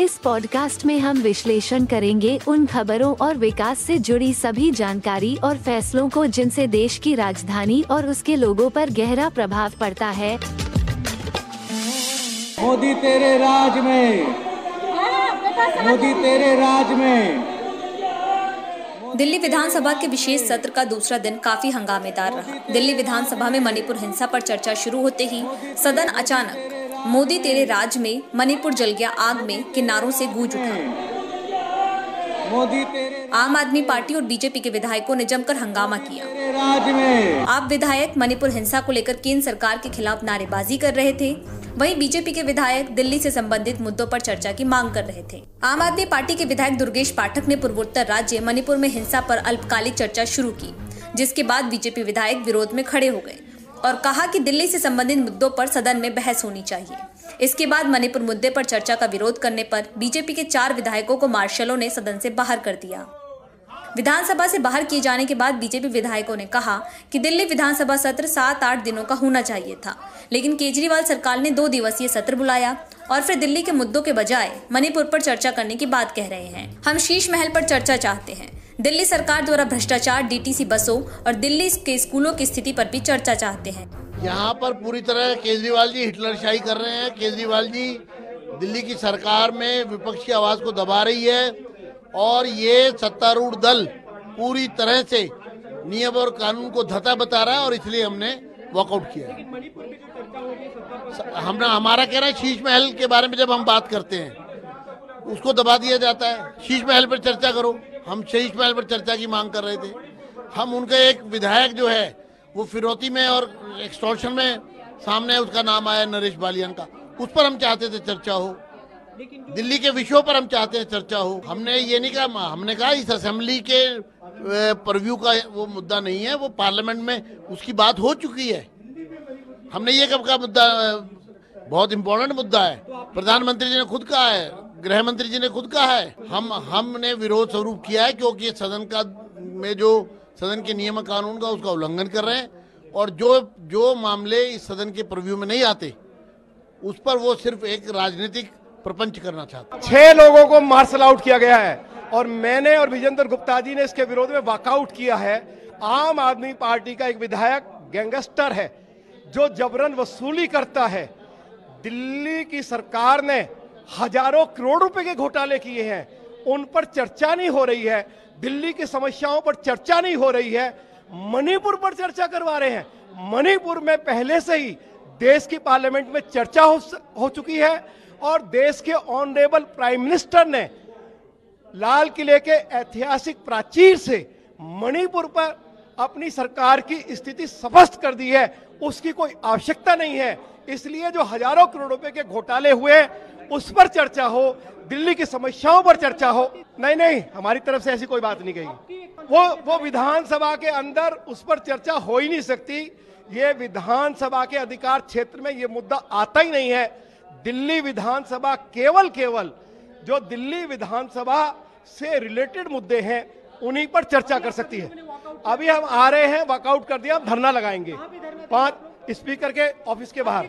इस पॉडकास्ट में हम विश्लेषण करेंगे उन खबरों और विकास से जुड़ी सभी जानकारी और फैसलों को जिनसे देश की राजधानी और उसके लोगों पर गहरा प्रभाव पड़ता है। मोदी तेरे राज में। मोदी तेरे राज में। दिल्ली विधानसभा के विशेष सत्र का दूसरा दिन काफ़ी हंगामेदार रहा। दिल्ली विधानसभा में मणिपुर हिंसा पर चर्चा शुरू होते ही सदन अचानक मोदी तेरे राज में मणिपुर जल गया आग में किनारों से गूंज उठा। मोदी तेरे आम आदमी पार्टी और बीजेपी के विधायकों ने जमकर हंगामा किया। आप विधायक मणिपुर हिंसा को लेकर केंद्र सरकार के खिलाफ नारेबाजी कर रहे थे। वहीं बीजेपी के विधायक दिल्ली से संबंधित मुद्दों पर चर्चा की मांग कर रहे थे। आम आदमी पार्टी के विधायक दुर्गेश पाठक ने पूर्वोत्तर राज्य मणिपुर में हिंसा पर अल्पकालिक चर्चा शुरू की जिसके बाद बीजेपी विधायक विरोध में खड़े हो गए। और कहा कि दिल्ली से संबंधित मुद्दों पर सदन में बहस होनी चाहिए। इसके बाद मणिपुर मुद्दे पर चर्चा का विरोध करने पर बीजेपी के चार विधायकों को मार्शलों ने सदन से बाहर कर दिया। विधानसभा से बाहर किए जाने के बाद बीजेपी विधायकों ने कहा कि दिल्ली विधानसभा सत्र सात आठ दिनों का होना चाहिए था, लेकिन केजरीवाल सरकार ने दो दिवसीय सत्र बुलाया और फिर दिल्ली के मुद्दों के बजाय मणिपुर पर चर्चा करने की बात कह रहे हैं। हम शीश महल पर चर्चा चाहते हैं। दिल्ली सरकार द्वारा भ्रष्टाचार, डीटीसी बसों और दिल्ली के स्कूलों की स्थिति पर भी चर्चा चाहते हैं। यहाँ पर पूरी तरह केजरीवाल जी हिटलर शाही कर रहे हैं। केजरीवाल जी, दिल्ली की सरकार में विपक्ष की आवाज़ को दबा रही है और ये सत्तारूढ़ दल पूरी तरह से नियम और कानून को धता बता रहा है और इसलिए हमने वॉकआउट किया हमने, हमारा कहना है शीश महल के बारे में जब हम बात करते हैं, उसको दबा दिया जाता है। शीश महल पर चर्चा करो। हम शीश महल पर चर्चा की मांग कर रहे थे। हम उनका एक विधायक जो है, वो फिरौती में और एक्सटॉर्शन में सामने उसका नाम आया नरेश बालियान का। उस पर हम चाहते थे चर्चा हो। दिल्ली के विषयों पर हम चाहते हैं चर्चा हो। हमने ये नहीं कहा, हमने कहा इस असेंबली के परव्यू का वो मुद्दा नहीं है, वो पार्लियामेंट में उसकी बात हो चुकी है। हमने ये कब का मुद्दा बहुत इंपॉर्टेंट मुद्दा है। प्रधानमंत्री जी ने खुद कहा है गृह मंत्री जी ने खुद कहा है, हम, हमने विरोध स्वरूप किया है क्योंकि सदन का, में जो सदन के नियम कानून का उसका उल्लंघन कर रहे हैं और जो जो मामले इस सदन के प्रव्यू में नहीं आते, उस पर वो सिर्फ़ एक राजनीतिक प्रपंच करना चाहते छह लोगों को मार्शल आउट किया गया है और मैंने और विजेंद्र गुप्ता जी ने इसके विरोध में वॉकआउट किया है। आम आदमी पार्टी का एक विधायक गैंगस्टर है, जो जबरन वसूली करता है। दिल्ली की सरकार ने हज़ारों करोड़ रुपए के घोटाले किए हैं। उन पर चर्चा नहीं हो रही है। दिल्ली की समस्याओं पर चर्चा नहीं हो रही है। मणिपुर पर चर्चा करवा रहे हैं। मणिपुर में पहले से ही देश की पार्लियामेंट में चर्चा हो, हो चुकी है और देश के ऑनरेबल प्राइम मिनिस्टर ने लाल किले के ऐतिहासिक प्राचीर से मणिपुर पर अपनी सरकार की स्थिति स्पष्ट कर दी है। उसकी कोई आवश्यकता नहीं है। इसलिए जो हज़ारों करोड़ रुपए के घोटाले हुए उस पर चर्चा हो दिल्ली की समस्याओं पर चर्चा हो। नहीं नहीं हमारी तरफ़ से ऐसी कोई बात नहीं कही। वो वो विधानसभा के अंदर उस पर चर्चा हो ही नहीं सकती। ये विधानसभा के अधिकार क्षेत्र में ये मुद्दा आता ही नहीं है। दिल्ली विधानसभा केवल केवल जो दिल्ली विधानसभा से रिलेटेड मुद्दे हैं उन्हीं पर चर्चा कर सकती है। अभी हम आ रहे हैं वॉकआउट कर दिया हम धरना लगाएँगे। पाँच स्पीकर के ऑफ़िस के बाहर।